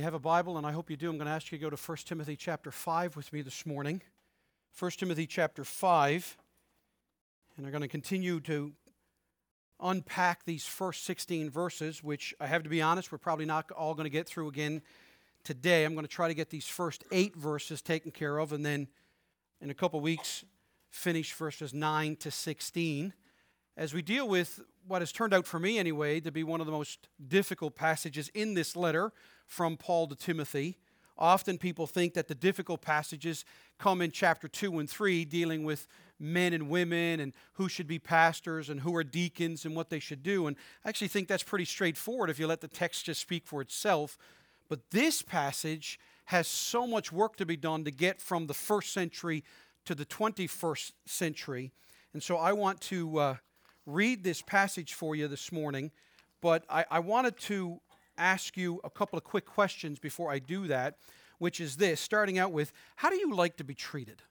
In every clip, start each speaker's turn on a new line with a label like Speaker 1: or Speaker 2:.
Speaker 1: you have a Bible, and I hope you do, I'm going to ask you to go to 1 Timothy chapter 5 with me this morning. 1 Timothy chapter 5. And I'm going to continue to unpack these first 16 verses, which I have to be honest, we're probably not all going to get through again today. I'm going to try to get these first eight verses taken care of, and then in a couple weeks, finish verses 9 to 16 as we deal with what has turned out for me anyway to be one of the most difficult passages in this letter from Paul to Timothy. Often people think that the difficult passages come in chapter 2 and 3, dealing with men and women and who should be pastors and who are deacons and what they should do. And I actually think that's pretty straightforward if you let the text just speak for itself. But this passage has so much work to be done to get from the first century to the 21st century. And so I want to uh, read this passage for you this morning, but I, I wanted to ask you a couple of quick questions before I do that, which is this starting out with how do you like to be treated?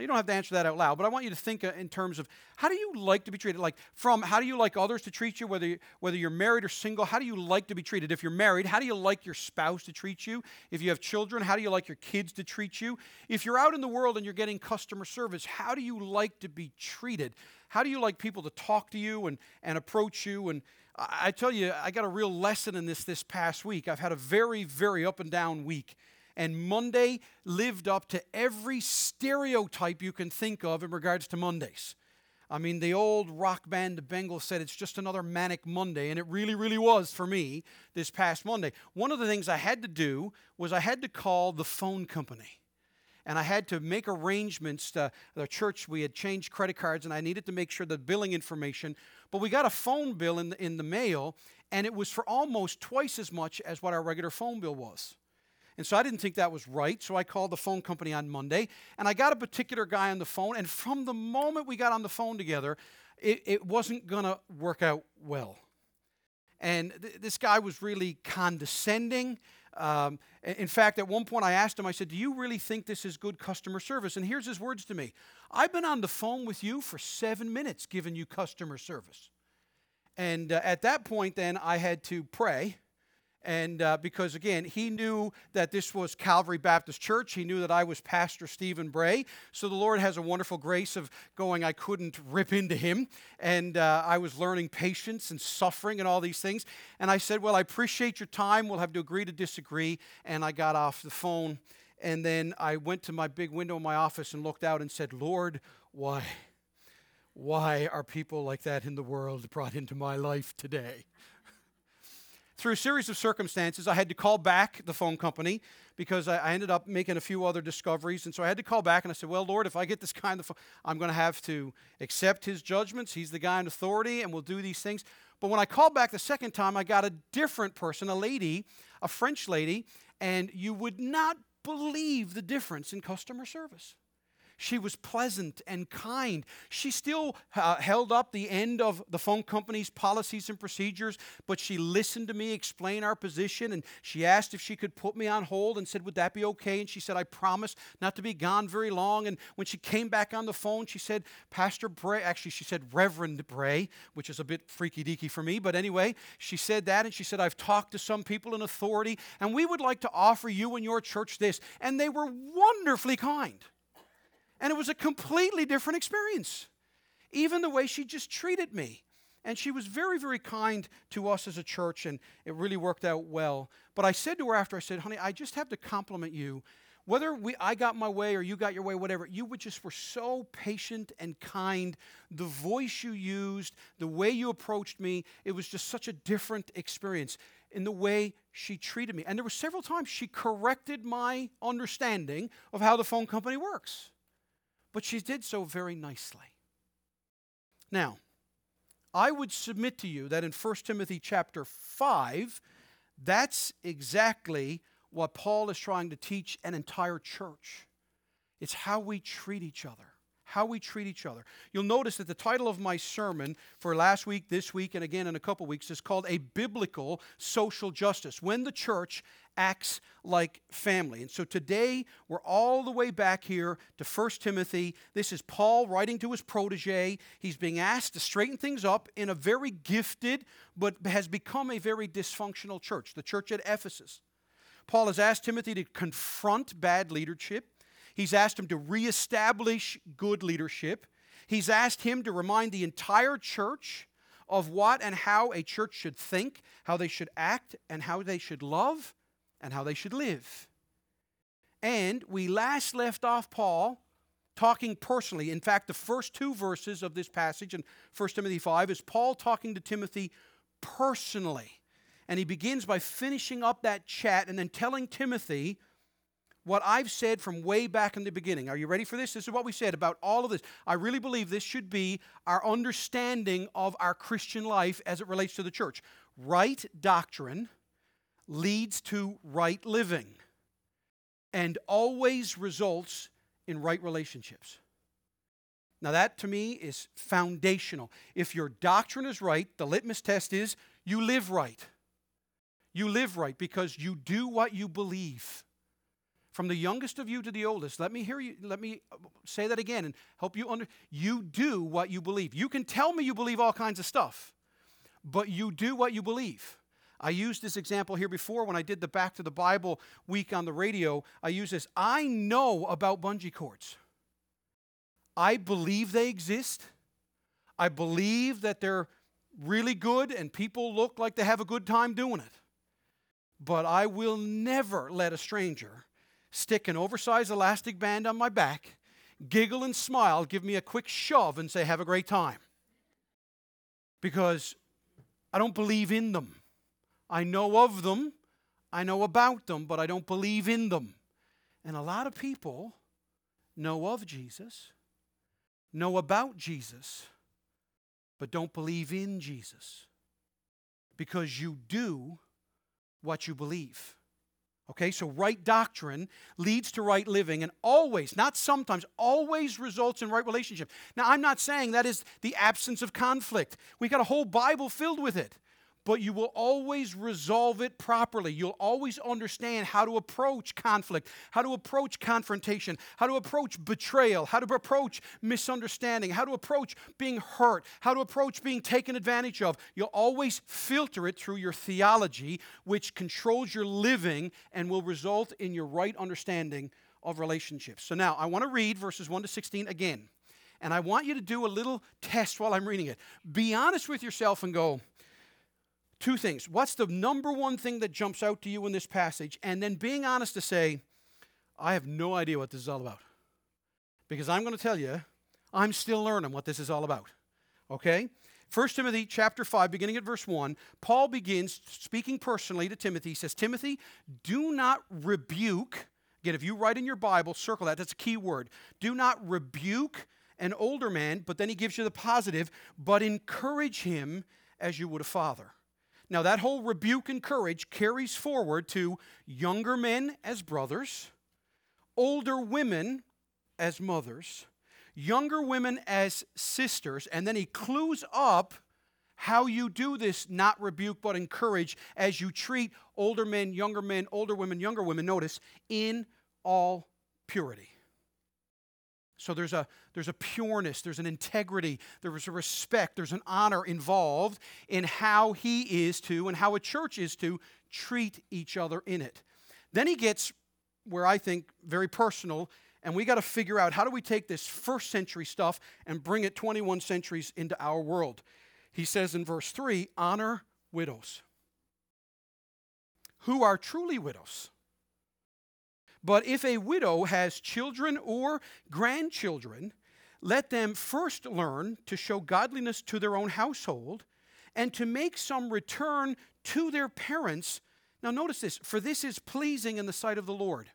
Speaker 1: Now, you don't have to answer that out loud, but I want you to think uh, in terms of how do you like to be treated? Like, from how do you like others to treat you, whether, you, whether you're married or single, how do you like to be treated? If you're married, how do you like your spouse to treat you? If you have children, how do you like your kids to treat you? If you're out in the world and you're getting customer service, how do you like to be treated? How do you like people to talk to you and, and approach you? And I tell you, I got a real lesson in this this past week. I've had a very, very up and down week. And Monday lived up to every stereotype you can think of in regards to Mondays. I mean, the old rock band, the Bangles, said it's just another manic Monday, and it really, really was for me this past Monday. One of the things I had to do was I had to call the phone company and I had to make arrangements. To, the church, we had changed credit cards, and I needed to make sure the billing information. But we got a phone bill in the, in the mail, and it was for almost twice as much as what our regular phone bill was. And so I didn't think that was right, so I called the phone company on Monday, and I got a particular guy on the phone, and from the moment we got on the phone together, it, it wasn't going to work out well. And th- this guy was really condescending. Um, in fact, at one point I asked him, I said, Do you really think this is good customer service? And here's his words to me I've been on the phone with you for seven minutes giving you customer service. And uh, at that point, then I had to pray and uh, because again, he knew that this was Calvary Baptist Church, he knew that I was Pastor Stephen Bray. So the Lord has a wonderful grace of going, I couldn't rip into him. And uh, I was learning patience and suffering and all these things. And I said, Well, I appreciate your time. We'll have to agree to disagree. And I got off the phone. And then I went to my big window in my office and looked out and said, Lord, why? Why are people like that in the world brought into my life today? Through a series of circumstances, I had to call back the phone company because I, ended up making a few other discoveries. And so I had to call back and I said, Well, Lord, if I get this the phone, I'm going to have to accept his judgments. He's the guy in authority and we'll do these things. But when I called back the second time, I got a different person, a lady, a French lady, and you would not believe the difference in customer service. She was pleasant and kind. She still uh, held up the end of the phone company's policies and procedures, but she listened to me explain our position and she asked if she could put me on hold and said, Would that be okay? And she said, I promise not to be gone very long. And when she came back on the phone, she said, Pastor Bray, actually, she said Reverend Bray, which is a bit freaky deaky for me, but anyway, she said that and she said, I've talked to some people in authority and we would like to offer you and your church this. And they were wonderfully kind. And it was a completely different experience. Even the way she just treated me. And she was very, very kind to us as a church, and it really worked out well. But I said to her after, I said, honey, I just have to compliment you. Whether we, I got my way or you got your way, whatever, you just were so patient and kind. The voice you used, the way you approached me, it was just such a different experience in the way she treated me. And there were several times she corrected my understanding of how the phone company works but she did so very nicely. Now, I would submit to you that in 1 Timothy chapter 5, that's exactly what Paul is trying to teach an entire church. It's how we treat each other. How we treat each other. You'll notice that the title of my sermon for last week, this week, and again in a couple weeks is called A Biblical Social Justice. When the church acts like family. And so today we're all the way back here to 1 Timothy. This is Paul writing to his protege. He's being asked to straighten things up in a very gifted but has become a very dysfunctional church, the church at Ephesus. Paul has asked Timothy to confront bad leadership. He's asked him to reestablish good leadership. He's asked him to remind the entire church of what and how a church should think, how they should act, and how they should love, and how they should live. And we last left off Paul talking personally. In fact, the first two verses of this passage in 1 Timothy 5 is Paul talking to Timothy personally. And he begins by finishing up that chat and then telling Timothy what I've said from way back in the beginning. Are you ready for this? This is what we said about all of this. I really believe this should be our understanding of our Christian life as it relates to the church. Right doctrine leads to right living and always results in right relationships. Now, that to me is foundational. If your doctrine is right, the litmus test is you live right. You live right because you do what you believe. From the youngest of you to the oldest, let me hear you, let me uh, say that again and help you under. You do what you believe. You can tell me you believe all kinds of stuff, but you do what you believe. I used this example here before when I did the Back to the Bible week on the radio. I use this. I know about bungee cords. I believe they exist. I believe that they're really good and people look like they have a good time doing it. But I will never let a stranger stick an oversized elastic band on my back, giggle and smile, give me a quick shove, and say, Have a great time. Because I don't believe in them. I know of them, I know about them, but I don't believe in them. And a lot of people know of Jesus, know about Jesus, but don't believe in Jesus because you do what you believe. Okay, so right doctrine leads to right living and always, not sometimes, always results in right relationship. Now, I'm not saying that is the absence of conflict. We've got a whole Bible filled with it but you will always resolve it properly. You'll always understand how to approach conflict, how to approach confrontation, how to approach betrayal, how to approach misunderstanding, how to approach being hurt, how to approach being taken advantage of. You'll always filter it through your theology, which controls your living and will result in your right understanding of relationships. So now I want to read verses 1 to 16 again. And I want you to do a little test while I'm reading it. Be honest with yourself and go, two things. What's the number one thing that jumps out to you in this passage? And then being honest to say, I have no idea what this is all about. Because I'm going to tell you, I'm still learning what this is all about. Okay? 1 Timothy chapter 5, beginning at verse 1, Paul begins speaking personally to Timothy. He says, Timothy, do not rebuke. Again, if you write in your Bible, circle that. That's a key word. Do not rebuke an older man, but then he gives you the positive, but encourage him as you would a father. Now, that whole rebuke and courage carries forward to younger men as brothers, older women as mothers, younger women as sisters, and then he clues up how you do this not rebuke but encourage as you treat older men, younger men, older women, younger women, notice, in all purity. So there's a, there's a pureness, there's an integrity, there's a respect, there's an honor involved in how he is to and how a church is to treat each other in it. Then he gets where I think very personal, and we got to figure out how do we take this first century stuff and bring it 21 centuries into our world. He says in verse 3 honor widows who are truly widows but if a widow has children or grandchildren, let them first learn to show godliness to their own household and to make some return to their parents. Now, notice this for this is pleasing in the sight of the Lord.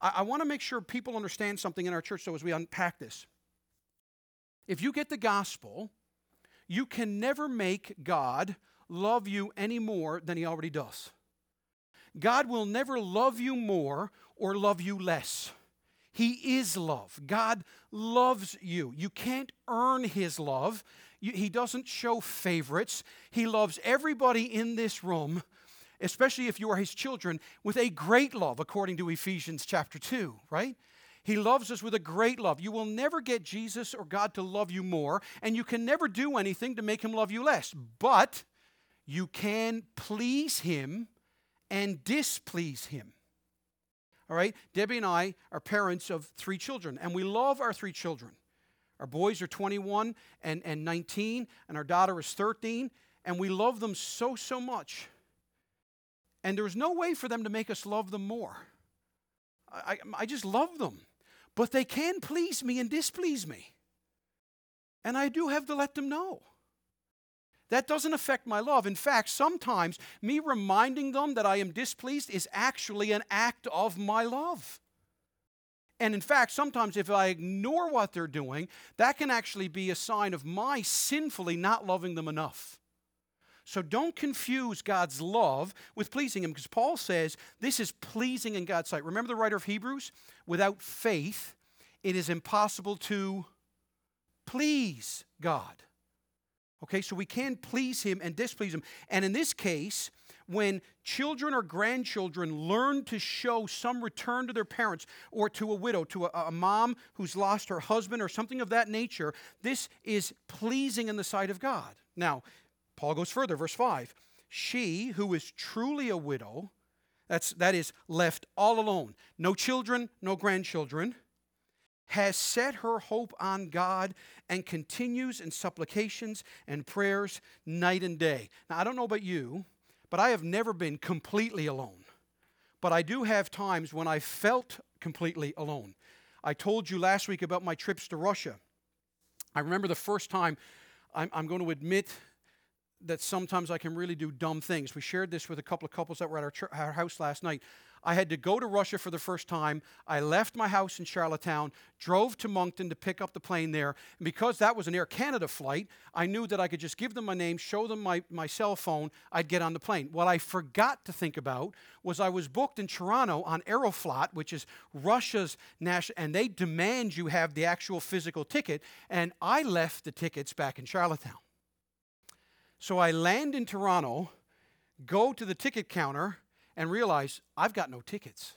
Speaker 1: I, I want to make sure people understand something in our church, so as we unpack this. If you get the gospel, you can never make God love you any more than he already does. God will never love you more or love you less. He is love. God loves you. You can't earn His love. He doesn't show favorites. He loves everybody in this room, especially if you are His children, with a great love, according to Ephesians chapter 2, right? He loves us with a great love. You will never get Jesus or God to love you more, and you can never do anything to make Him love you less. But you can please Him and displease him. All right? Debbie and I are parents of three children, and we love our three children. Our boys are 21 and, and 19, and our daughter is 13, and we love them so, so much. And there's no way for them to make us love them more. I, I, just love them. But they can please me and displease me. And I do have to let them know. That doesn't affect my love. In fact, sometimes me reminding them that I am displeased is actually an act of my love. And in fact, sometimes if I ignore what they're doing, that can actually be a sign of my sinfully not loving them enough. So don't confuse God's love with pleasing Him, because Paul says this is pleasing in God's sight. Remember the writer of Hebrews? Without faith, it is impossible to please God. Okay, so we can please him and displease him. And in this case, when children or grandchildren learn to show some return to their parents or to a widow, to a, a, mom who's lost her husband or something of that nature, this is pleasing in the sight of God. Now, Paul goes further, verse 5. She who is truly a widow, that's, that is left all alone, no children, no grandchildren, has set her hope on God and continues in supplications and prayers night and day. Now, I don't know about you, but I have never been completely alone. But I do have times when I felt completely alone. I told you last week about my trips to Russia. I remember the first time, I'm, I'm going to admit that sometimes I can really do dumb things. We shared this with a couple of couples that were at our, our house last night. I had to go to Russia for the first time. I left my house in Charlottetown, drove to Moncton to pick up the plane there. And because that was an Air Canada flight, I knew that I could just give them my name, show them my, my cell phone, I'd get on the plane. What I forgot to think about was I was booked in Toronto on Aeroflot, which is Russia's national, and they demand you have the actual physical ticket. And I left the tickets back in Charlottetown. So I land in Toronto, go to the ticket counter, and realize I've got no tickets.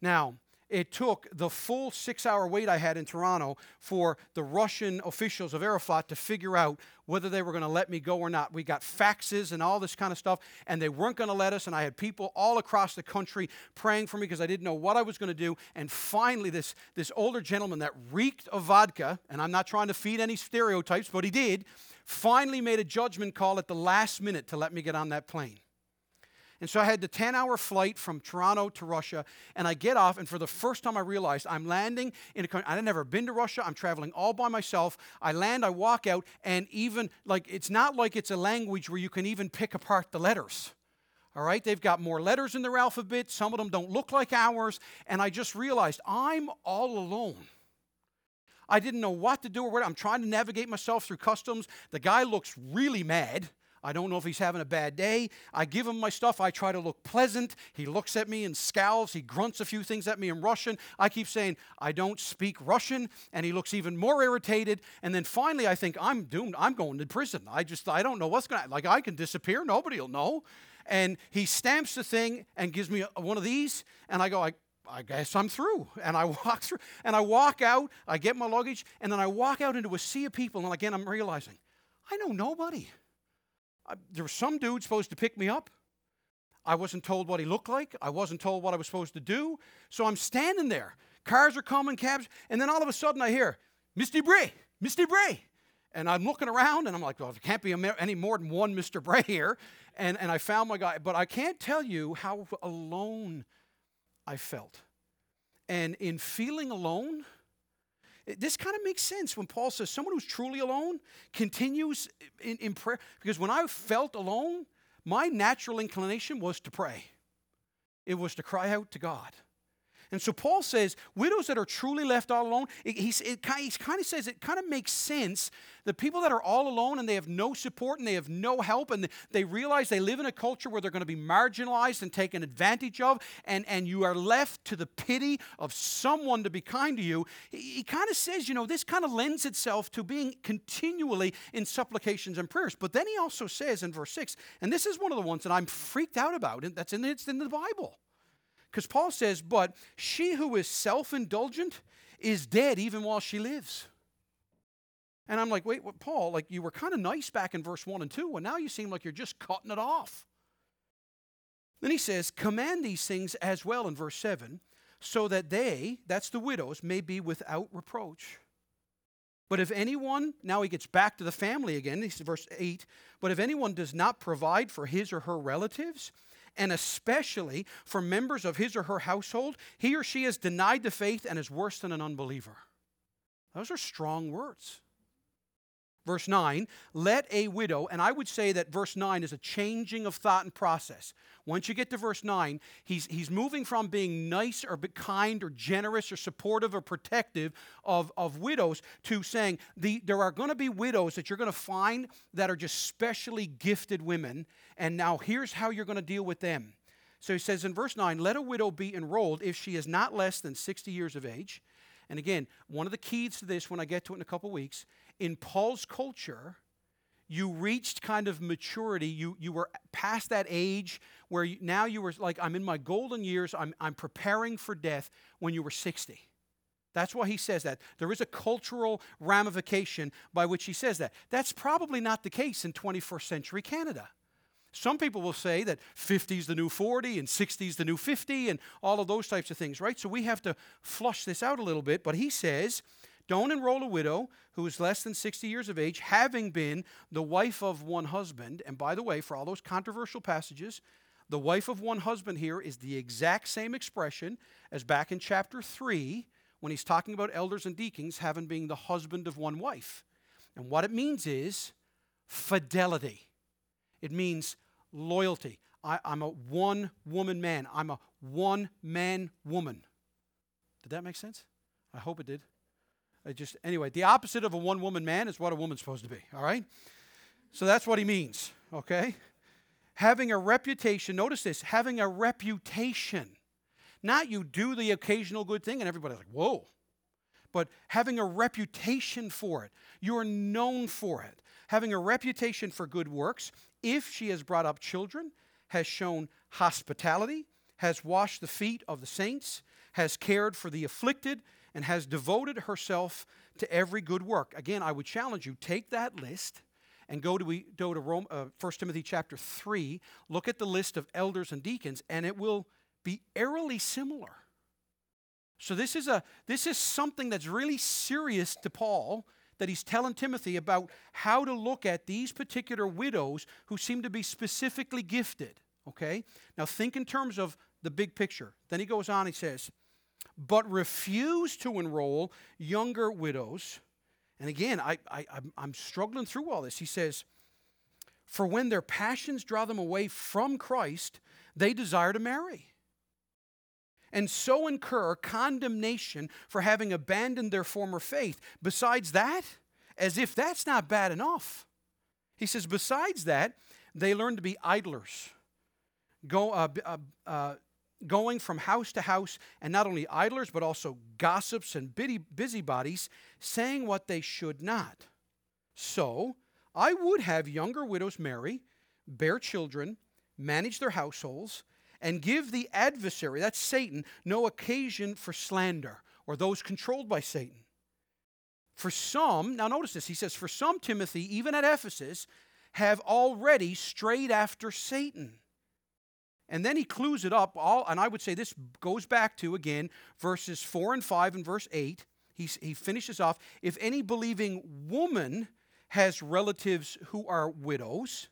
Speaker 1: Now, it took the full six hour wait I had in Toronto for the Russian officials of Aeroflot to figure out whether they were going to let me go or not. We got faxes and all this kind of stuff, and they weren't going to let us. And I had people all across the country praying for me because I didn't know what I was going to do. And finally, this, this older gentleman that reeked of vodka, and I'm not trying to feed any stereotypes, but he did, finally made a judgment call at the last minute to let me get on that plane. And so I had the 10 hour flight from Toronto to Russia, and I get off, and for the first time I realized I'm landing in a country, I'd never been to Russia, I'm traveling all by myself. I land, I walk out, and even like it's not like it's a language where you can even pick apart the letters. All right, they've got more letters in their alphabet, some of them don't look like ours, and I just realized I'm all alone. I didn't know what to do or where. I'm trying to navigate myself through customs. The guy looks really mad. I don't know if he's having a bad day. I give him my stuff. I try to look pleasant. He looks at me and scowls. He grunts a few things at me in Russian. I keep saying, I don't speak Russian. And he looks even more irritated. And then finally, I think, I'm doomed. I'm going to prison. I just, I don't know what's going to Like, I can disappear. Nobody will know. And he stamps the thing and gives me one of these. And I go, I, I guess I'm through. And I walk through. And I walk out. I get my luggage. And then I walk out into a sea of people. And again, I'm realizing, I know nobody. There was some dude supposed to pick me up. I wasn't told what he looked like. I wasn't told what I was supposed to do. So I'm standing there. Cars are coming, cabs, and then all of a sudden I hear, Mr. Bray, Mr. Bray. And I'm looking around and I'm like, well, there can't be any more than one Mr. Bray here. And, and I found my guy. But I can't tell you how alone I felt. And in feeling alone, this kind of makes sense when Paul says someone who's truly alone continues in, in prayer. Because when I felt alone, my natural inclination was to pray, it was to cry out to God. And so Paul says, widows that are truly left all alone, he's, it, he kind of says it kind of makes sense. The people that are all alone and they have no support and they have no help and they realize they live in a culture where they're going to be marginalized and taken advantage of, and, and you are left to the pity of someone to be kind to you. He, he kind of says, you know, this kind of lends itself to being continually in supplications and prayers. But then he also says in verse 6, and this is one of the ones that I'm freaked out about, and that's in, it's in the Bible. Because Paul says, But she who is self indulgent is dead even while she lives. And I'm like, Wait, what, Paul, like you were kind of nice back in verse 1 and 2, and now you seem like you're just cutting it off. Then he says, Command these things as well in verse 7, so that they, that's the widows, may be without reproach. But if anyone, now he gets back to the family again, this is verse 8, but if anyone does not provide for his or her relatives, and especially for members of his or her household, he or she has denied the faith and is worse than an unbeliever. Those are strong words. Verse 9, let a widow, and I would say that verse 9 is a changing of thought and process. Once you get to verse 9, he's, he's moving from being nice or kind or generous or supportive or protective of, of widows to saying the, there are going to be widows that you're going to find that are just specially gifted women, and now here's how you're going to deal with them. So he says in verse 9, let a widow be enrolled if she is not less than 60 years of age. And again, one of the keys to this, when I get to it in a couple weeks, in Paul's culture, you reached kind of maturity. You, you were past that age where you, now you were like, I'm in my golden years, I'm, I'm preparing for death when you were 60. That's why he says that. There is a cultural ramification by which he says that. That's probably not the case in 21st century Canada. Some people will say that 50 is the new 40 and 60 is the new 50 and all of those types of things, right? So we have to flush this out a little bit. But he says don't enroll a widow who is less than 60 years of age, having been the wife of one husband. And by the way, for all those controversial passages, the wife of one husband here is the exact same expression as back in chapter 3 when he's talking about elders and deacons having been the husband of one wife. And what it means is fidelity, it means loyalty. I, am a one woman man, I'm a one man woman. Did that make sense? I hope it did. I just anyway, the opposite of a one woman man is what a woman's supposed to be, all right? So that's what he means, okay? Having a reputation, notice this, having a reputation. Not you do the occasional good thing and everybody's like, whoa. But having a reputation for it. You're known for it. Having a reputation for good works. If she has brought up children, has shown hospitality, has washed the feet of the saints, has cared for the afflicted, and has devoted herself to every good work. Again, I would challenge you take that list and go to, go to Rome, uh, 1 Timothy chapter 3, look at the list of elders and deacons, and it will be eerily similar. So this is, a, this is something that's really serious to Paul that he's telling Timothy about how to look at these particular widows who seem to be specifically gifted. Okay? Now think in terms of the big picture. Then he goes on, he says, but refuse to enroll younger widows. And again, I, I, I'm struggling through all this. He says, For when their passions draw them away from Christ, they desire to marry. And so incur condemnation for having abandoned their former faith. Besides that, as if that's not bad enough, he says, besides that, they learn to be idlers, go, uh, uh, uh, going from house to house, and not only idlers, but also gossips and busybodies, saying what they should not. So, I would have younger widows marry, bear children, manage their households, and give the adversary, that's Satan, no occasion for slander or those controlled by Satan. For some, now notice this, he says, For some, Timothy, even at Ephesus, have already strayed after Satan. And then he clues it up all, and I would say this goes back to, again, verses 4 and 5 and verse 8. He, he finishes off if any believing woman has relatives who are widows,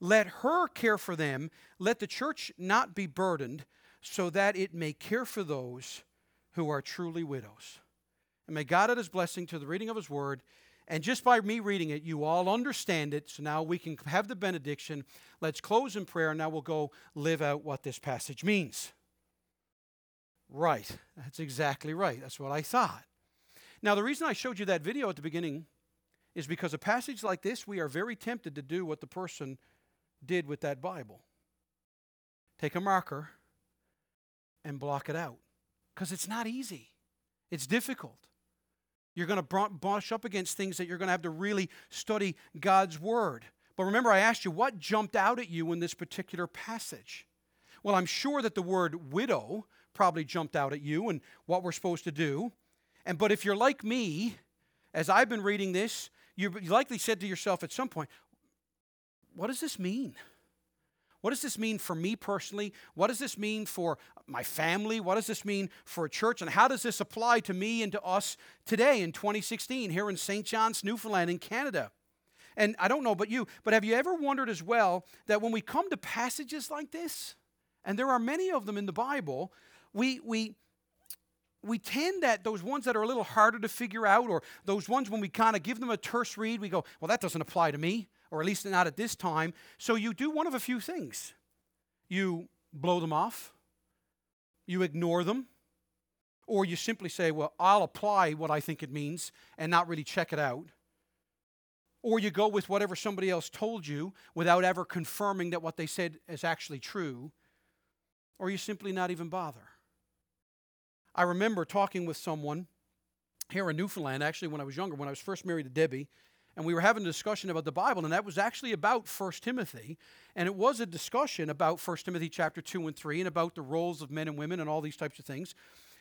Speaker 1: let her care for them. Let the church not be burdened, so that it may care for those who are truly widows. And may God add his blessing to the reading of his word and just by me reading it, you all understand it. So now we can have the benediction. Let's close in prayer. And now we'll go live out what this passage means. Right. That's exactly right. That's what I thought. Now, the reason I showed you that video at the beginning is because a passage like this, we are very tempted to do what the person did with that Bible take a marker and block it out because it's not easy, it's difficult. You're going to brush up against things that you're going to have to really study God's Word. But remember, I asked you what jumped out at you in this particular passage. Well, I'm sure that the word widow probably jumped out at you and what we're supposed to do. And but if you're like me, as I've been reading this, you likely said to yourself at some point, what does this mean? What does this mean for me personally? What does this mean for my family? What does this mean for a church? And how does this apply to me and to us today in 2016 here in St. John's, Newfoundland, in Canada? And I don't know about you, but have you ever wondered as well that when we come to passages like this, and there are many of them in the Bible, we, we, we tend that those ones that are a little harder to figure out, or those ones when we kind of give them a terse read, we go, well, that doesn't apply to me, or at least not at this time. So you do one of a few things you blow them off, you ignore them, or you simply say, well, I'll apply what I think it means and not really check it out. Or you go with whatever somebody else told you without ever confirming that what they said is actually true. Or you simply not even bother. I remember talking with someone here in Newfoundland, actually, when I was younger, when I was first married to Debbie, and we were having a discussion about the Bible, and that was actually about 1 Timothy. And it was a discussion about 1 Timothy chapter 2 and 3 and about the roles of men and women and all these types of things.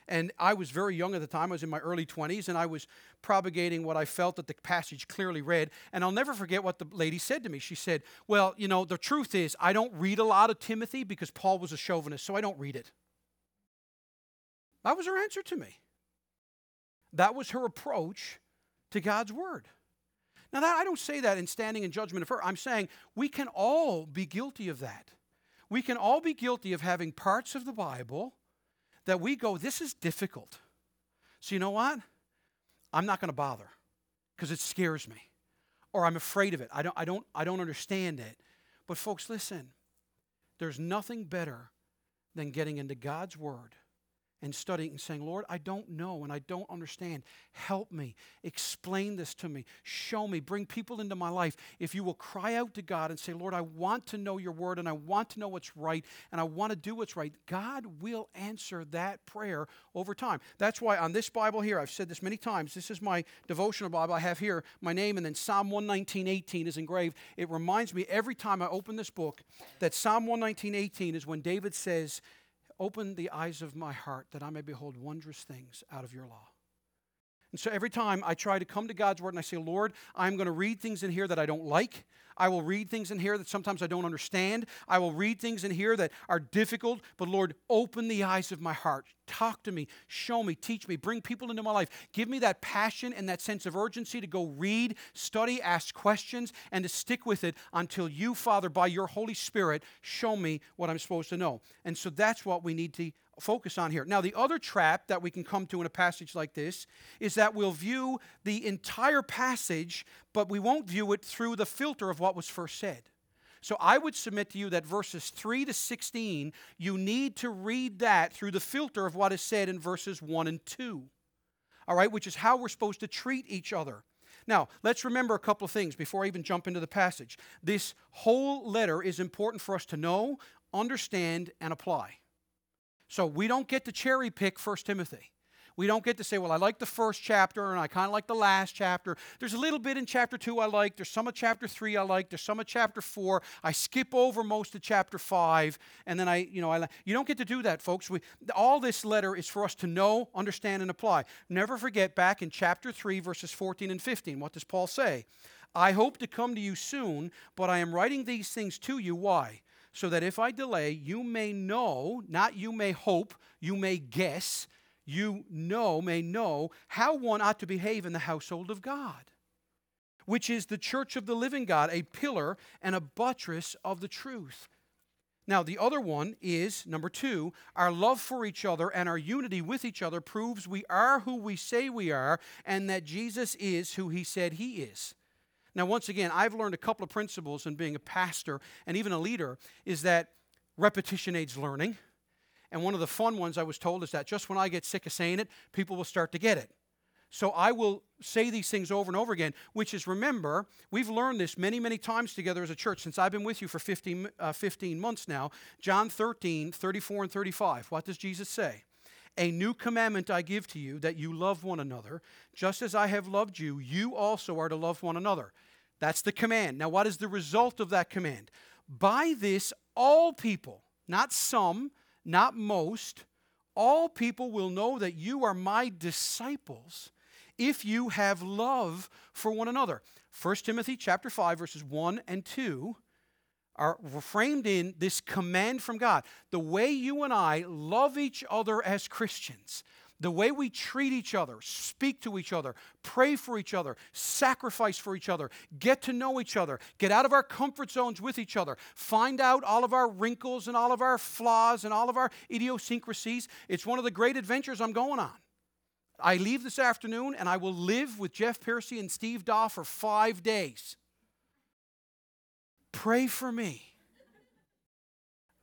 Speaker 1: And I was very young at the time. I was in my early 20s, and I was propagating what I felt that the passage clearly read. And I'll never forget what the lady said to me. She said, Well, you know, the truth is, I don't read a lot of Timothy because Paul was a chauvinist, so I don't read it. That was her answer to me. That was her approach to God's word. Now, that, I don't say that in standing in judgment of her. I'm saying we can all be guilty of that. We can all be guilty of having parts of the Bible that we go, this is difficult. So, you know what? I'm not going to bother because it scares me or I'm afraid of it. I don't, I, don't, I don't understand it. But, folks, listen there's nothing better than getting into God's Word and studying and saying, Lord, I don't know and I don't understand. Help me. Explain this to me. Show me. Bring people into my life. If you will cry out to God and say, Lord, I want to know your word and I want to know what's right and I want to do what's right, God will answer that prayer over time. That's why on this Bible here, I've said this many times, this is my devotional Bible. I have here my name and then Psalm 119, 18 is engraved. It reminds me every time I open this book that Psalm 119, 18 is when David says, Open the eyes of my heart that I may behold wondrous things out of your law. And so every time I try to come to God's word and I say, Lord, I'm going to read things in here that I don't like. I will read things in here that sometimes I don't understand. I will read things in here that are difficult. But Lord, open the eyes of my heart. Talk to me, show me, teach me, bring people into my life. Give me that passion and that sense of urgency to go read, study, ask questions, and to stick with it until you, Father, by your Holy Spirit, show me what I'm supposed to know. And so that's what we need to focus on here. Now, the other trap that we can come to in a passage like this is that we'll view the entire passage, but we won't view it through the filter of what was first said. So I would submit to you that verses 3 to 16, you need to read that through the filter of what is said in verses 1 and 2. All right, which is how we're supposed to treat each other. Now, let's remember a couple of things before I even jump into the passage. This whole letter is important for us to know, understand, and apply. So we don't get to cherry pick 1 Timothy. We don't get to say, well, I like the first chapter and I kind of like the last chapter. There's a little bit in chapter 2 I like. There's some of chapter 3 I like. There's some of chapter 4. I skip over most of chapter 5 and then I, you know, I You don't get to do that, folks. We, all this letter is for us to know, understand, and apply. Never forget back in chapter 3, verses 14 and 15. What does Paul say? I hope to come to you soon, but I am writing these things to you. Why? so that if I delay, you may know, not you may hope, you may guess, you know, may know how one ought to behave in the household of God, which is the church of the living God, a pillar and a buttress of the truth. Now, the other one is number two, our love for each other and our unity with each other proves we are who we say we are and that Jesus is who he said he is. Now, once again, I've learned a couple of principles in being a pastor and even a leader is that repetition aids learning. And one of the fun ones I was told is that just when I get sick of saying it, people will start to get it. So I will say these things over and over again, which is remember, we've learned this many, many times together as a church since I've been with you for 15, uh, 15 months now. John 13, 34 and 35. What does Jesus say? A new commandment I give to you that you love one another. Just as I have loved you, you also are to love one another. That's the command. Now, what is the result of that command? By this, all people, not some, not most, all people will know that you are my disciples if you have love for one another. 1 Timothy chapter 5 verses 1 and 2 are framed in this command from God. The way you and I love each other as Christians, the way we treat each other, speak to each other, pray for each other, sacrifice for each other, get to know each other, get out of our comfort zones with each other, find out all of our wrinkles and all of our flaws and all of our idiosyncrasies. It's one of the great adventures I'm going on. I leave this afternoon and I will live with Jeff Piercy and Steve Daw for five days. Pray for me.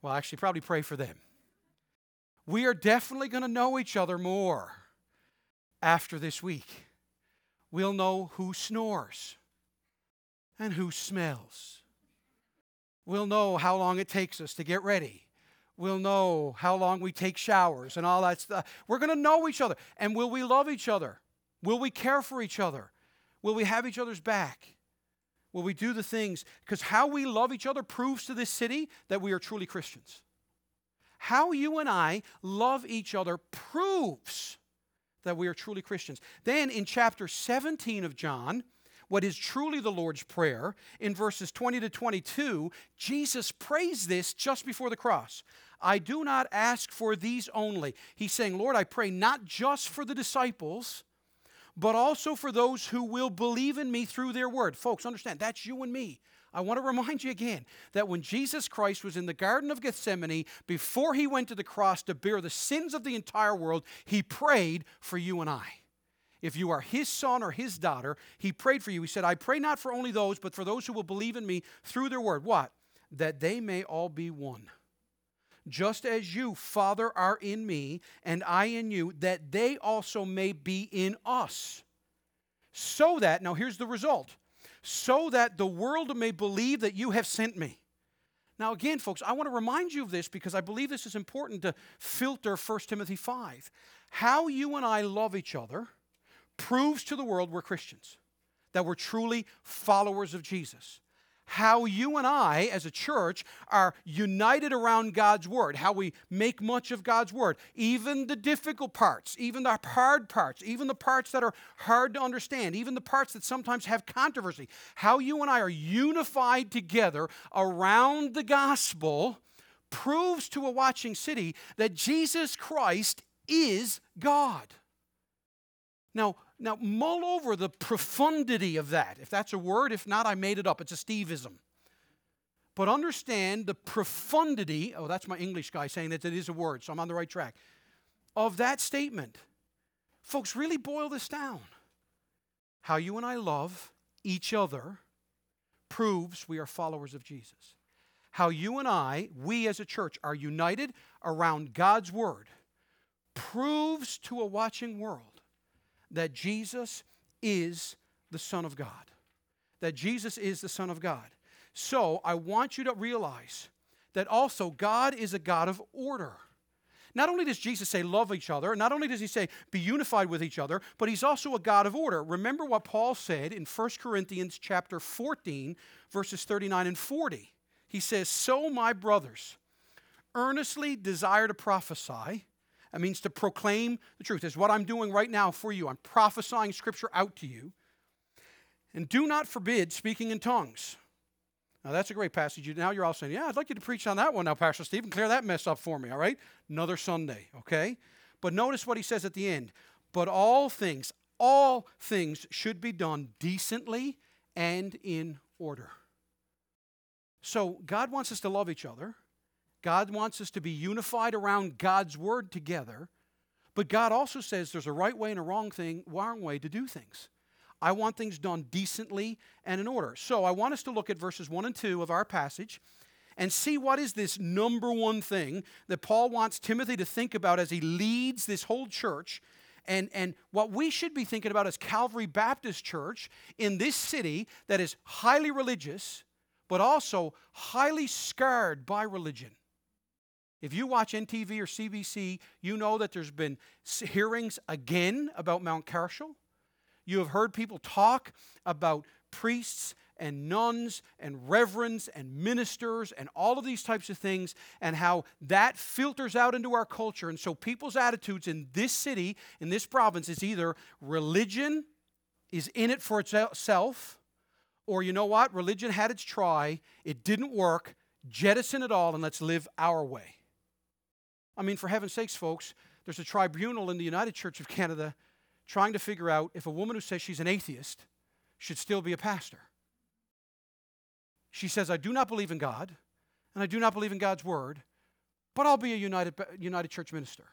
Speaker 1: Well, actually, probably pray for them. We are definitely going to know each other more after this week. We'll know who snores and who smells. We'll know how long it takes us to get ready. We'll know how long we take showers and all that stuff. We're going to know each other. And will we love each other? Will we care for each other? Will we have each other's back? Will we do the things? Because how we love each other proves to this city that we are truly Christians. How you and I love each other proves that we are truly Christians. Then in chapter 17 of John, what is truly the Lord's Prayer, in verses 20 to 22, Jesus prays this just before the cross. I do not ask for these only. He's saying, Lord, I pray not just for the disciples but also for those who will believe in me through their word. Folks, understand, that's you and me. I want to remind you again that when Jesus Christ was in the Garden of Gethsemane, before he went to the cross to bear the sins of the entire world, he prayed for you and I. If you are his son or his daughter, he prayed for you. He said, I pray not for only those, but for those who will believe in me through their word. What? That they may all be one just as you, Father, are in me, and I in you, that they also may be in us. So that, now here's the result, so that the world may believe that you have sent me. Now, again, folks, I want to remind you of this because I believe this is important to filter 1 Timothy 5. How you and I love each other proves to the world we're Christians, that we're truly followers of Jesus how you and I, as a church, are united around God's Word, how we make much of God's Word, even the difficult parts, even the hard parts, even the parts that are hard to understand, even the parts that sometimes have controversy, how you and I are unified together around the gospel proves to a watching city that Jesus Christ is God. Now, now, mull over the profundity of that. If that's a word, if not, I made it up. It's a Steveism. But understand the profundity, oh, that's my English guy saying that it is a word, so I'm on the right track, of that statement. Folks, really boil this down. How you and I love each other proves we are followers of Jesus. How you and I, we as a church, are united around God's Word proves to a watching world that Jesus is the Son of God. That Jesus is the Son of God. So I want you to realize that also God is a God of order. Not only does Jesus say love each other, not only does he say be unified with each other, but he's also a God of order. Remember what Paul said in 1 Corinthians chapter 14 verses 39 and 40. He says, "So my brothers, earnestly desire to prophesy, that means to proclaim the truth. Is what I'm doing right now for you. I'm prophesying scripture out to you. And do not forbid speaking in tongues. Now that's a great passage. Now you're all saying, Yeah, I'd like you to preach on that one now, Pastor Stephen. Clear that mess up for me, all right? Another Sunday, okay? But notice what he says at the end. But all things, all things should be done decently and in order. So God wants us to love each other. God wants us to be unified around God's word together. But God also says there's a right way and a wrong thing, wrong way to do things. I want things done decently and in order. So I want us to look at verses 1 and 2 of our passage and see what is this number one thing that Paul wants Timothy to think about as he leads this whole church and, and what we should be thinking about as Calvary Baptist Church in this city that is highly religious, but also highly scarred by religion. If you watch NTV or CBC, you know that there's been hearings again about Mount Cashel. You have heard people talk about priests and nuns and reverends and ministers and all of these types of things and how that filters out into our culture. And so people's attitudes in this city, in this province, is either religion is in it for itself, or you know what? Religion had its try, it didn't work, jettison it all and let's live our way. I mean, for heaven's sakes, folks, there's a tribunal in the United Church of Canada trying to figure out if a woman who says she's an atheist should still be a pastor. She says, I do not believe in God, and I do not believe in God's word, but I'll be a United, United Church minister.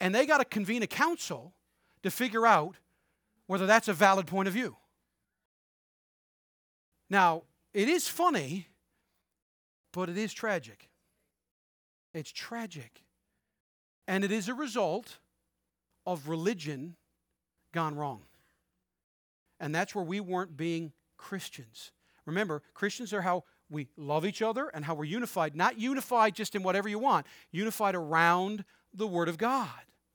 Speaker 1: And they got to convene a council to figure out whether that's a valid point of view. Now, it is funny, but it is tragic. It's tragic. And it is a result of religion gone wrong. And that's where we weren't being Christians. Remember, Christians are how we love each other and how we're unified, not unified just in whatever you want, unified around the Word of God.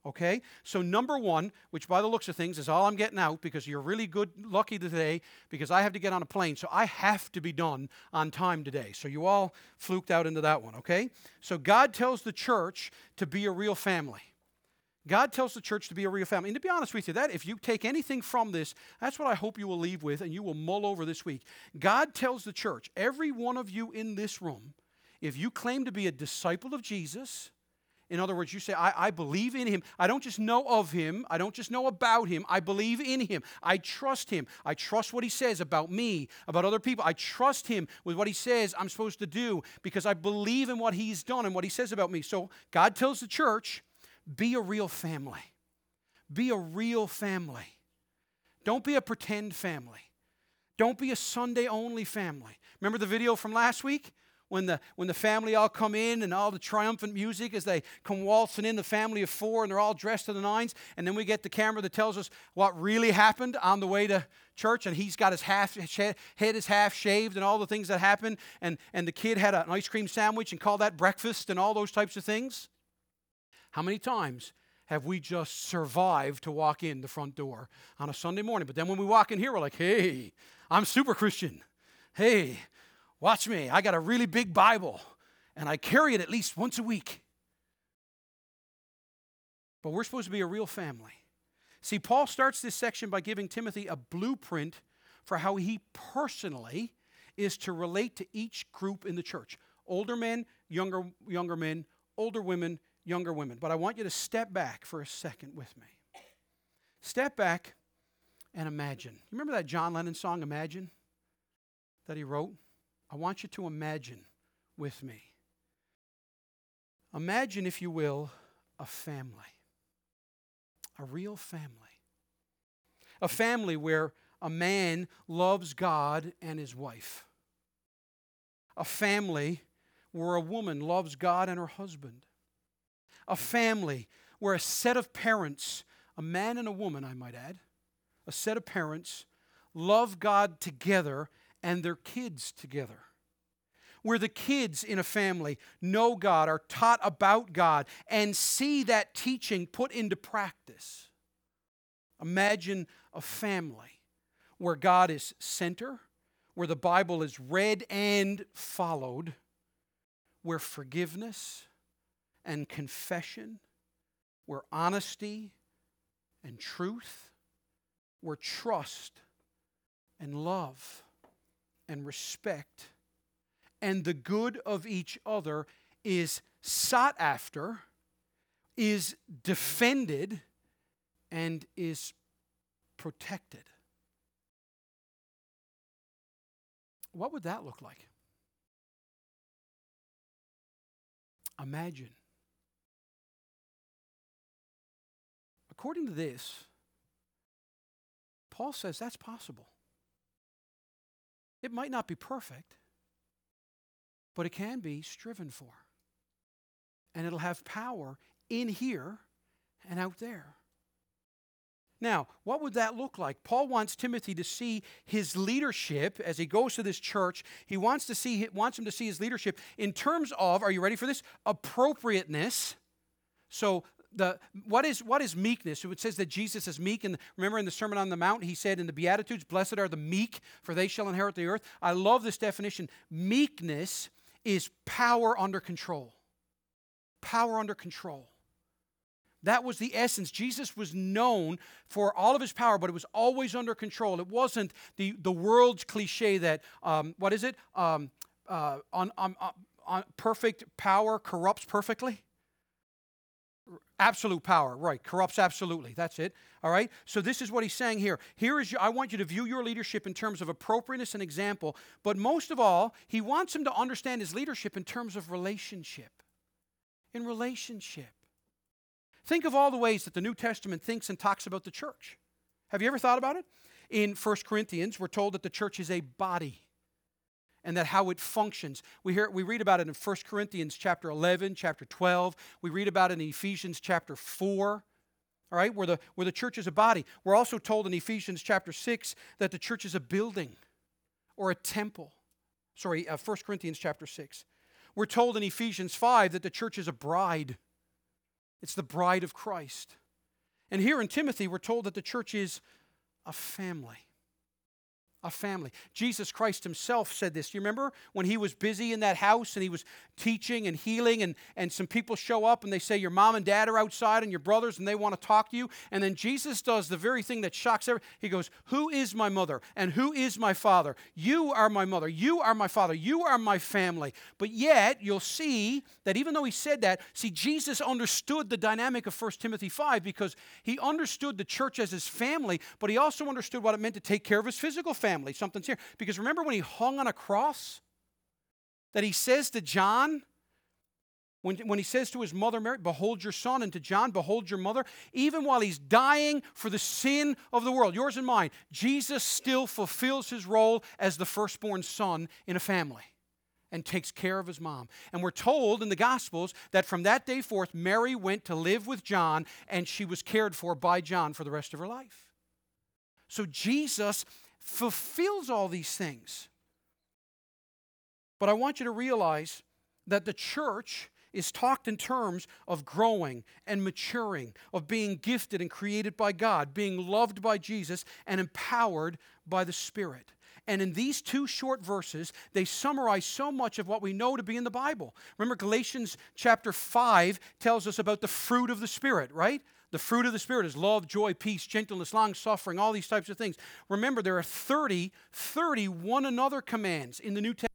Speaker 1: Okay? So, number one, which by the looks of things is all I'm getting out because you're really good, lucky today because I have to get on a plane. So, I have to be done on time today. So, you all fluked out into that one. Okay? So, God tells the church to be a real family. God tells the church to be a real family. And to be honest with you, that if you take anything from this, that's what I hope you will leave with and you will mull over this week. God tells the church, every one of you in this room, if you claim to be a disciple of Jesus, in other words, you say, I, I, believe in him. I don't just know of him. I don't just know about him. I believe in him. I trust him. I trust what he says about me, about other people. I trust him with what he says I'm supposed to do because I believe in what he's done and what he says about me. So God tells the church, be a real family. Be a real family. Don't be a pretend family. Don't be a Sunday only family. Remember the video from last week? When the, when the family all come in and all the triumphant music as they come waltzing in, the family of four, and they're all dressed to the nines. And then we get the camera that tells us what really happened on the way to church. And he's got his half, head is half shaved and all the things that happened. And, and the kid had an ice cream sandwich and called that breakfast and all those types of things. How many times have we just survived to walk in the front door on a Sunday morning? But then when we walk in here, we're like, hey, I'm super Christian. Hey, Watch me. I got a really big Bible, and I carry it at least once a week. But we're supposed to be a real family. See, Paul starts this section by giving Timothy a blueprint for how he personally is to relate to each group in the church older men, younger, younger men, older women, younger women. But I want you to step back for a second with me. Step back and imagine. You remember that John Lennon song, Imagine, that he wrote? I want you to imagine with me. Imagine, if you will, a family, a real family. A family where a man loves God and his wife. A family where a woman loves God and her husband. A family where a set of parents, a man and a woman, I might add, a set of parents love God together and their kids together. Where the kids in a family know God, are taught about God, and see that teaching put into practice. Imagine a family where God is center, where the Bible is read and followed, where forgiveness and confession, where honesty and truth, where trust and love and respect and the good of each other is sought after, is defended, and is protected. What would that look like? Imagine. According to this, Paul says that's possible. It might not be perfect, but it can be striven for. And it'll have power in here and out there. Now, what would that look like? Paul wants Timothy to see his leadership as he goes to this church. He wants to see wants him to see his leadership in terms of, are you ready for this? Appropriateness. So the what is what is meekness? It says that Jesus is meek, and remember in the Sermon on the Mount, he said in the Beatitudes, "Blessed are the meek, for they shall inherit the earth." I love this definition. Meekness is power under control. Power under control. That was the essence. Jesus was known for all of his power, but it was always under control. It wasn't the, the world's cliche that, um, what is it? Um, uh, on, on, on perfect power corrupts perfectly? Absolute power, right. Corrupts absolutely. That's it. All right. So this is what he's saying here. Here is your, I want you to view your leadership in terms of appropriateness and example, but most of all, he wants him to understand his leadership in terms of relationship. In relationship. Think of all the ways that the New Testament thinks and talks about the church. Have you ever thought about it? In 1 Corinthians, we're told that the church is a body and that how it functions. We hear we read about it in 1 Corinthians chapter 11, chapter 12. We read about it in Ephesians chapter 4. All right, where the where the church is a body. We're also told in Ephesians chapter 6 that the church is a building or a temple. Sorry, uh, 1 Corinthians chapter 6. We're told in Ephesians 5 that the church is a bride. It's the bride of Christ. And here in Timothy, we're told that the church is a family a family. Jesus Christ himself said this. You remember when he was busy in that house and he was teaching and healing, and, and some people show up and they say, Your mom and dad are outside and your brothers and they want to talk to you? And then Jesus does the very thing that shocks everyone. He goes, Who is my mother and who is my father? You are my mother. You are my father. You are my family. But yet, you'll see that even though he said that, see, Jesus understood the dynamic of 1 Timothy 5 because he understood the church as his family, but he also understood what it meant to take care of his physical family family. Something's here. Because remember when he hung on a cross? That he says to John, when, when he says to his mother Mary, Behold your son, and to John, Behold your mother, even while he's dying for the sin of the world, yours and mine, Jesus still fulfills his role as the firstborn son in a family and takes care of his mom. And we're told in the Gospels that from that day forth, Mary went to live with John and she was cared for by John for the rest of her life. So Jesus fulfills all these things. But I want you to realize that the church is talked in terms of growing and maturing, of being gifted and created by God, being loved by Jesus, and empowered by the Spirit. And in these two short verses, they summarize so much of what we know to be in the Bible. Remember, Galatians chapter 5 tells us about the fruit of the Spirit, right? The fruit of the Spirit is love, joy, peace, gentleness, long suffering, all these types of things. Remember, there are 30, 30 one another commands in the New Testament.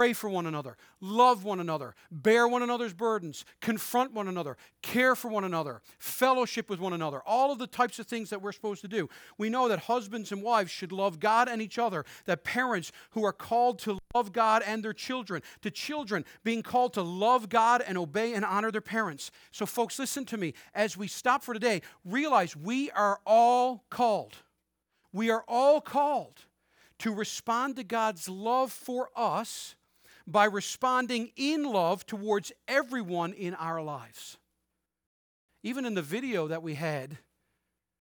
Speaker 1: Pray for one another, love one another, bear one another's burdens, confront one another, care for one another, fellowship with one another, all of the types of things that we're supposed to do. We know that husbands and wives should love God and each other, that parents who are called to love God and their children, to children being called to love God and obey and honor their parents. So, folks, listen to me. As we stop for today, realize we are all called. We are all called to respond to God's love for us by responding in love towards everyone in our lives. Even in the video that we had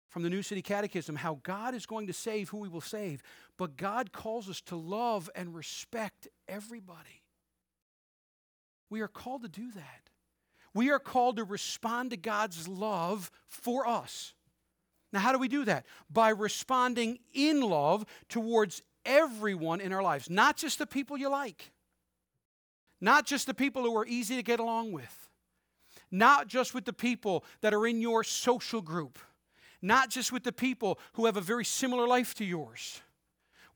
Speaker 1: from the New City Catechism, how God is going to save who we will save, but God calls us to love and respect everybody. We are called to do that. We are called to respond to God's love for us. Now, how do we do that? By responding in love towards everyone in our lives, not just the people you like. Not just the people who are easy to get along with, not just with the people that are in your social group, not just with the people who have a very similar life to yours.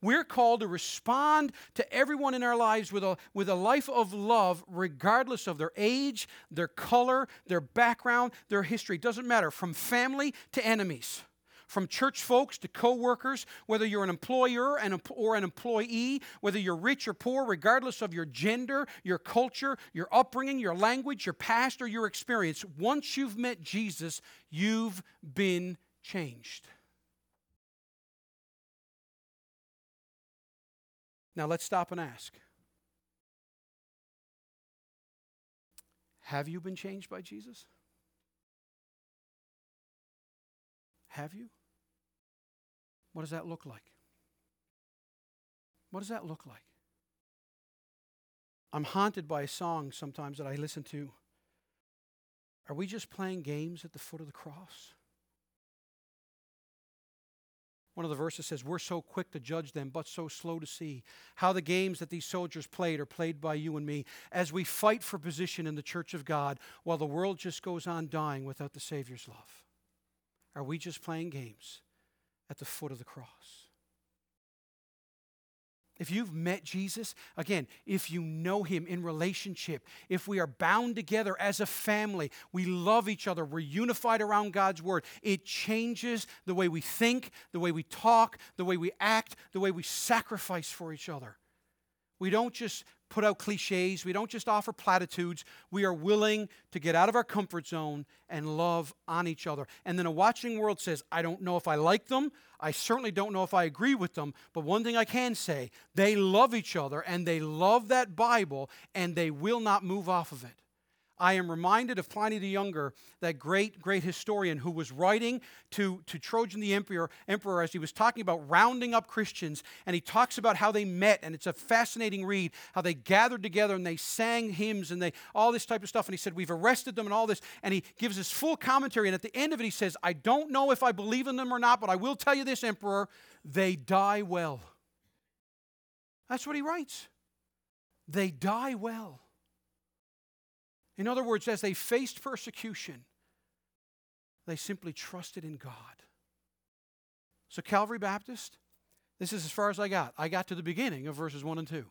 Speaker 1: We're called to respond to everyone in our lives with a, with a life of love, regardless of their age, their color, their background, their history. It doesn't matter, from family to enemies from church folks to coworkers, whether you're an employer or an employee, whether you're rich or poor, regardless of your gender, your culture, your upbringing, your language, your past, or your experience. Once you've met Jesus, you've been changed. Now let's stop and ask Have you been changed by Jesus? Have you? What does that look like? What does that look like? I'm haunted by a song sometimes that I listen to. Are we just playing games at the foot of the cross? One of the verses says, We're so quick to judge them, but so slow to see how the games that these soldiers played are played by you and me as we fight for position in the church of God while the world just goes on dying without the Savior's love. Are we just playing games at the foot of the cross? If you've met Jesus, again, if you know him in relationship, if we are bound together as a family, we love each other, we're unified around God's word, it changes the way we think, the way we talk, the way we act, the way we sacrifice for each other. We don't just put out cliches, we don't just offer platitudes. We are willing to get out of our comfort zone and love on each other. And then a watching world says, I don't know if I like them, I certainly don't know if I agree with them, but one thing I can say, they love each other and they love that Bible and they will not move off of it. I am reminded of Pliny the Younger, that great, great historian who was writing to, to Trajan the emperor, emperor as he was talking about rounding up Christians. And he talks about how they met, and it's a fascinating read, how they gathered together and they sang hymns and they all this type of stuff. And he said, We've arrested them and all this. And he gives his full commentary. And at the end of it, he says, I don't know if I believe in them or not, but I will tell you this, Emperor, they die well. That's what he writes. They die well. In other words, as they faced persecution, they simply trusted in God. So, Calvary Baptist, this is as far as I got. I got to the beginning of verses 1 and 2.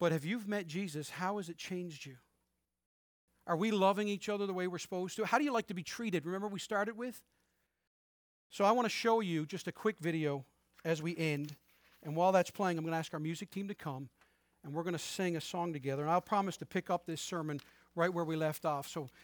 Speaker 1: But if you've met Jesus, how has it changed you? Are we loving each other the way we're supposed to? How do you like to be treated? Remember, we started with? So, I want to show you just a quick video as we end. And while that's playing, I'm going to ask our music team to come and we're going to sing a song together. And I'll promise to pick up this sermon right where we left off. So